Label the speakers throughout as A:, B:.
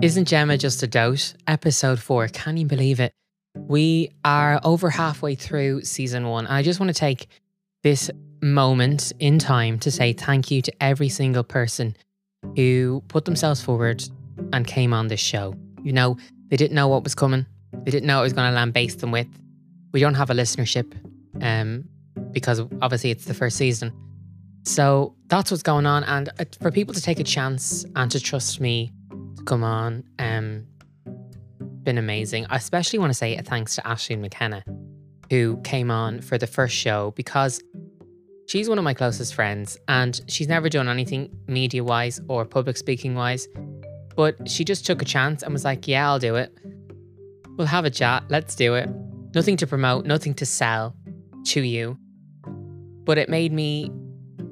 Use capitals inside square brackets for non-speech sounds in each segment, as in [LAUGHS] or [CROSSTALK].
A: Isn't Gemma just a dote? Episode four. Can you believe it? We are over halfway through season one. I just want to take this moment in time to say thank you to every single person who put themselves forward and came on this show. You know, they didn't know what was coming, they didn't know it was going to land lambaste them with. We don't have a listenership um, because obviously it's the first season. So that's what's going on. And uh, for people to take a chance and to trust me on, um, been amazing. I especially want to say a thanks to Ashley McKenna, who came on for the first show because she's one of my closest friends and she's never done anything media wise or public speaking wise. But she just took a chance and was like, Yeah, I'll do it. We'll have a chat. Let's do it. Nothing to promote, nothing to sell to you. But it made me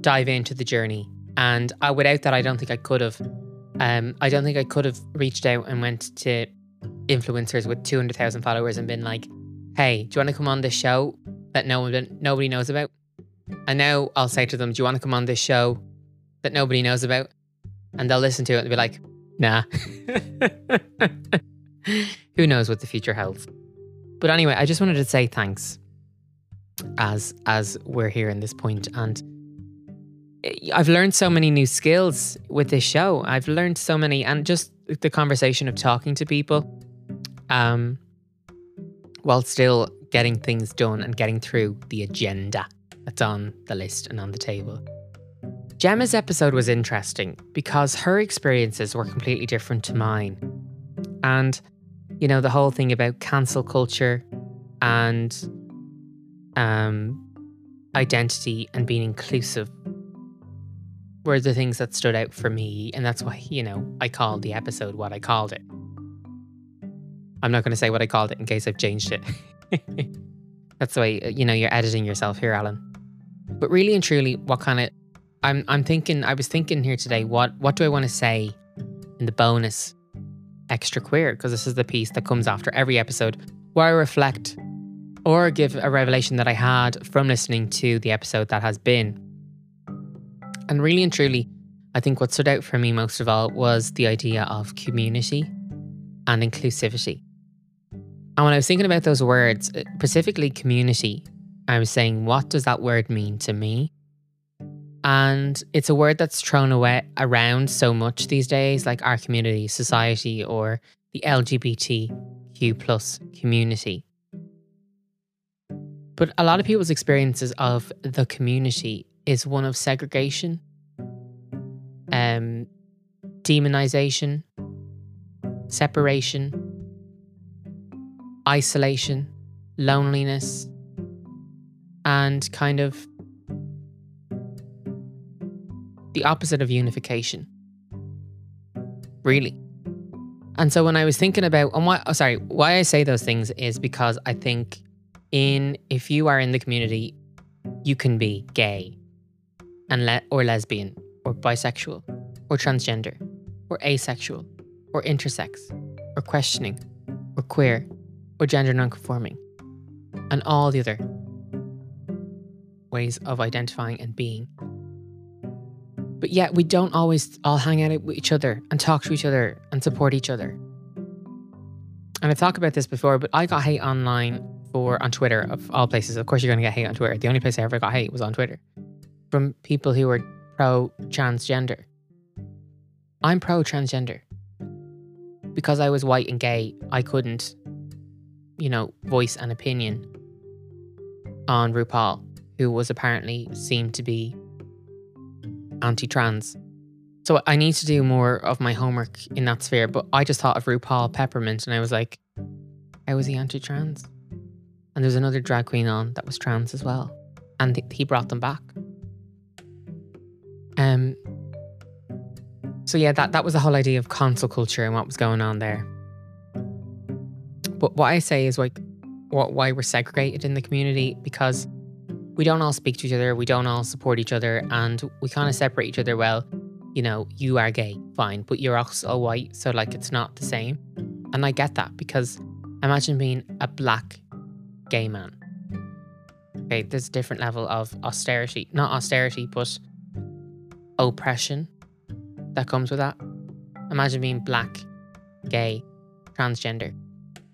A: dive into the journey. And I, without that, I don't think I could have. Um, I don't think I could have reached out and went to influencers with 200,000 followers and been like, hey, do you want to come on this show that no one, nobody knows about? And now I'll say to them, do you want to come on this show that nobody knows about? And they'll listen to it and be like, nah. [LAUGHS] Who knows what the future holds? But anyway, I just wanted to say thanks as as we're here in this point and I've learned so many new skills with this show. I've learned so many and just the conversation of talking to people um, while still getting things done and getting through the agenda that's on the list and on the table. Gemma's episode was interesting because her experiences were completely different to mine. And, you know, the whole thing about cancel culture and um, identity and being inclusive were the things that stood out for me. And that's why, you know, I called the episode what I called it. I'm not going to say what I called it in case I've changed it. [LAUGHS] that's the way, you know, you're editing yourself here, Alan. But really and truly, what kind of I'm I'm thinking I was thinking here today, what what do I want to say in the bonus extra queer? Because this is the piece that comes after every episode where I reflect or give a revelation that I had from listening to the episode that has been. And really and truly, I think what stood out for me most of all was the idea of community and inclusivity. And when I was thinking about those words, uh, specifically community, I was saying, what does that word mean to me? And it's a word that's thrown away around so much these days, like our community, society, or the LGBTQ plus community. But a lot of people's experiences of the community is one of segregation, um, demonization, separation, isolation, loneliness, and kind of the opposite of unification. Really. And so when I was thinking about and why oh, sorry, why I say those things is because I think in if you are in the community, you can be gay and le- or lesbian or bisexual or transgender or asexual or intersex or questioning or queer or gender nonconforming and all the other ways of identifying and being. But yet, we don't always all hang out with each other and talk to each other and support each other. And I've talked about this before, but I got hate online for on Twitter of all places. Of course, you're going to get hate on Twitter. The only place I ever got hate was on Twitter from people who were pro transgender. I'm pro transgender. Because I was white and gay, I couldn't, you know, voice an opinion on RuPaul who was apparently seemed to be anti trans. So I need to do more of my homework in that sphere. But I just thought of RuPaul Peppermint and I was like, how was he anti trans? And there's another drag queen on that was trans as well. And th- he brought them back. Um, so yeah, that, that was the whole idea of cancel culture and what was going on there. But what I say is like, what why we're segregated in the community because we don't all speak to each other, we don't all support each other, and we kind of separate each other. Well, you know, you are gay, fine, but you're also white, so like it's not the same. And I get that because imagine being a black gay man. Okay, there's a different level of austerity, not austerity, but oppression that comes with that. Imagine being black gay, transgender,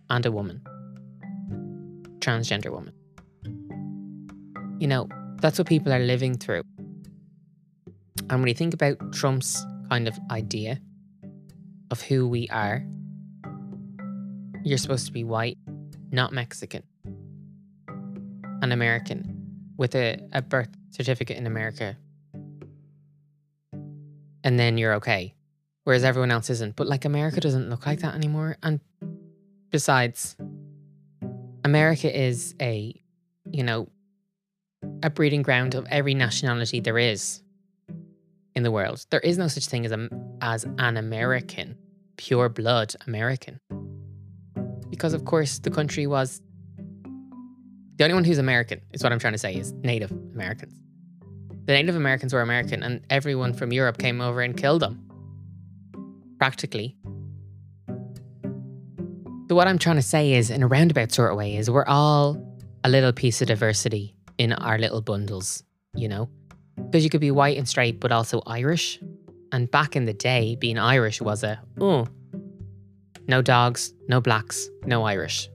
A: and a woman. Transgender woman. You know, that's what people are living through. And when you think about Trump's kind of idea of who we are, you're supposed to be white, not Mexican, an American with a, a birth certificate in America. And then you're okay. Whereas everyone else isn't. But like America mm. doesn't look like mm-hmm. that anymore. And besides, America is a, you know, a breeding ground of every nationality there is in the world. There is no such thing as a, as an American, pure blood American. Because of course the country was the only one who's American is what I'm trying to say is Native Americans. The Native Americans were American and everyone from Europe came over and killed them. Practically. So what I'm trying to say is in a roundabout sort of way is we're all a little piece of diversity in our little bundles, you know? Because you could be white and straight, but also Irish. And back in the day, being Irish was a, oh, no dogs, no blacks, no Irish.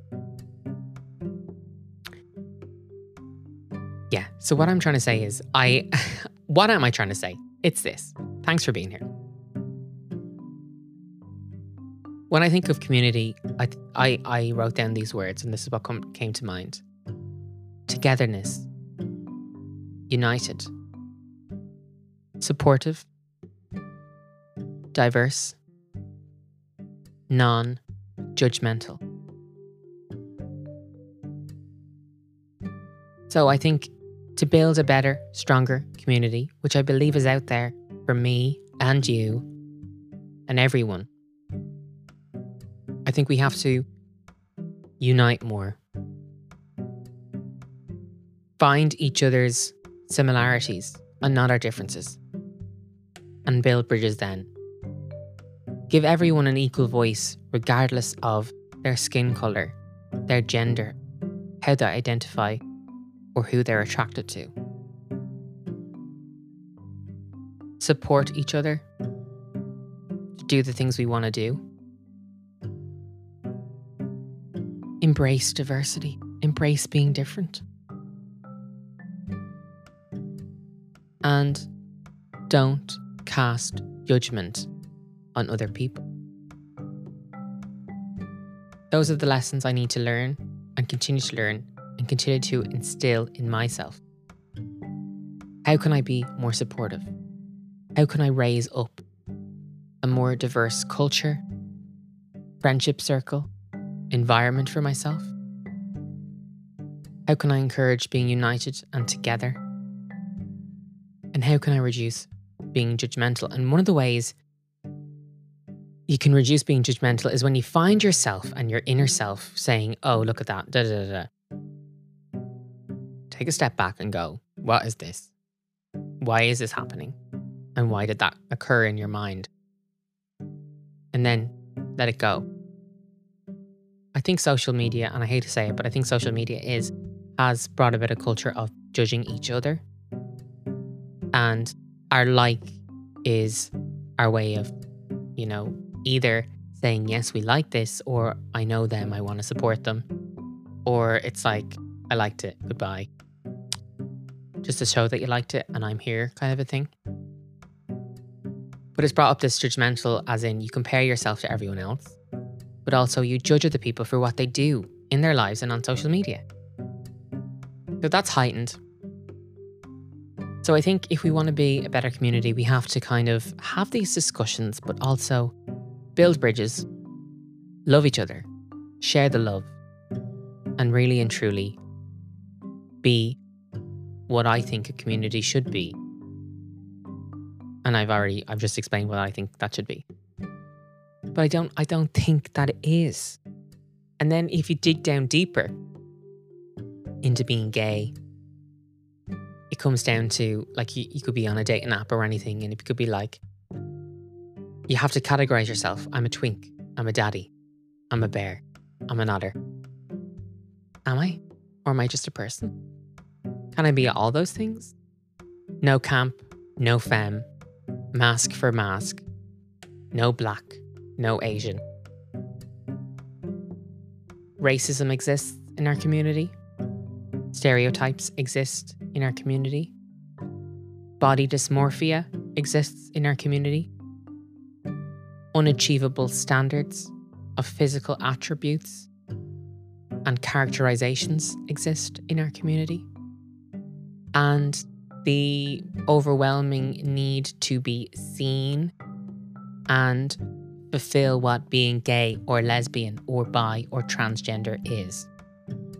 A: So what I'm trying to say is, I, [LAUGHS] what am I trying to say? It's this. Thanks for being here. When I think of community, I, I, I wrote down these words, and this is what come, came to mind togetherness, united, supportive, diverse, non judgmental. So I think to build a better, stronger community, which I believe is out there for me and you and everyone, I think we have to unite more. Find each other's similarities and not our differences, and build bridges then. Give everyone an equal voice, regardless of their skin colour, their gender, how they identify, or who they're attracted to. Support each other to do the things we want to do. Embrace diversity, embrace being different. and don't cast judgment on other people. Those are the lessons I need to learn and continue to learn and continue to instill in myself. How can I be more supportive? How can I raise up a more diverse culture, friendship circle, environment for myself? How can I encourage being united and together? And how can I reduce being judgmental? And one of the ways you can reduce being judgmental is when you find yourself and your inner self saying, oh, look at that, da da da. Take a step back and go, what is this? Why is this happening? And why did that occur in your mind? And then let it go. I think social media, and I hate to say it, but I think social media is has brought a bit of culture of judging each other and our like is our way of, you know, either saying, yes, we like this, or I know them, I want to support them. Or it's like, I liked it, goodbye. Just to show that you liked it and I'm here, kind of a thing. But it's brought up this judgmental, as in you compare yourself to everyone else, but also you judge other people for what they do in their lives and on social media. So that's heightened. So I think if we want to be a better community, we have to kind of have these discussions, but also build bridges, love each other, share the love, and really and truly be what I think a community should be. And I've already I've just explained what I think that should be. But I don't I don't think that it is. And then if you dig down deeper into being gay, it comes down to like you, you could be on a dating app or anything, and it could be like you have to categorize yourself. I'm a twink. I'm a daddy. I'm a bear. I'm an otter. Am I? Or am I just a person? Can I be all those things? No camp, no femme, masc for masc, no black, no Asian, racism exists in our community, stereotypes exist in our community, body dysmorphia exists in our community, unachievable standards of physical attributes and characterizations exist in our community, and the overwhelming need to be seen and fulfill what being gay or lesbian or bi or transgender is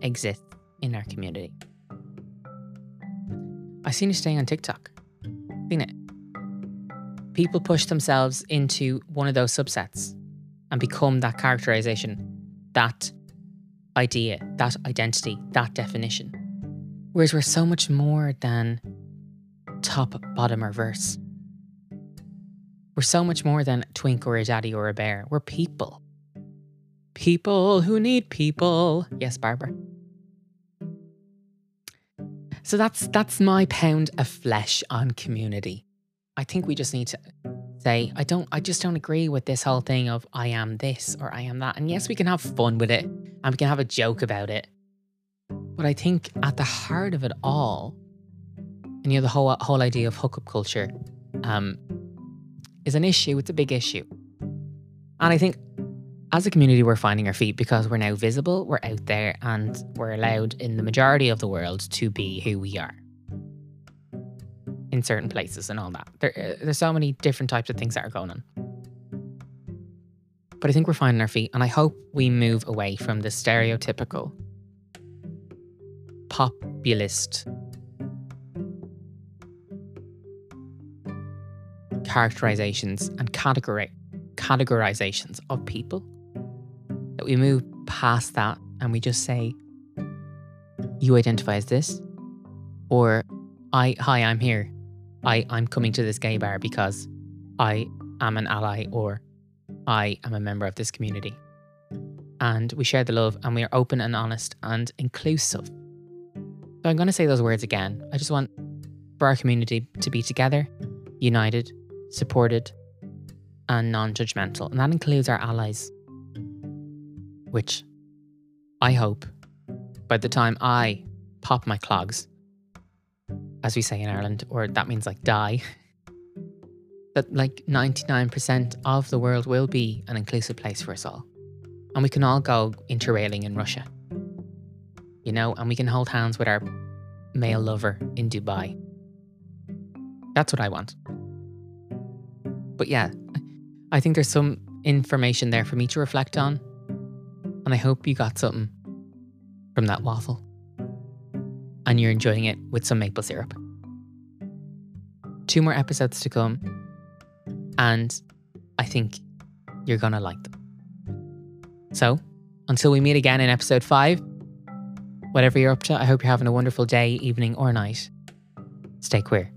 A: exists in our community. I seen it today on TikTok. Seen it. People push themselves into one of those subsets and become that characterization, that idea, that identity, that definition. Whereas we're so much more than top, bottom, or verse. We're so much more than a twink or a daddy or a bear. We're people. People who need people. Yes, Barbara. So that's that's my pound of flesh on community. I think we just need to say I don't I just don't agree with this whole thing of I am this or I am that. And yes, we can have fun with it and we can have a joke about it. But I think at the heart of it all, and you know the whole whole idea of hookup culture, um, is an issue. It's a big issue. And I think as a community, we're finding our feet because we're now visible, we're out there, and we're allowed in the majority of the world to be who we are in certain places and all that. There, uh, there's so many different types of things that are going on. But I think we're finding our feet, and I hope we move away from the stereotypical populist characterizations and categori- categorizations of people. That we move past that and we just say, you identify as this, or I, hi, I'm here. I, I'm coming to this gay bar because I am an ally or I am a member of this community. And we share the love and we are open and honest and inclusive. So I'm going to say those words again. I just want for our community to be together, united, supported, and non judgmental. And that includes our allies, which I hope by the time I pop my clogs, as we say in Ireland, or that means like die, [LAUGHS] that like 99% of the world will be an inclusive place for us all. And we can all go interrailing in Russia, you know, and we can hold hands with our male lover in Dubai. That's what I want. But yeah, I think there's some information there for me to reflect on. And I hope you got something from that waffle. And you're enjoying it with some maple syrup. Two more episodes to come. And I think you're to like them. So, until we meet again in episode five, whatever you're up to, I hope you're having a wonderful day, evening, or night. Stay queer.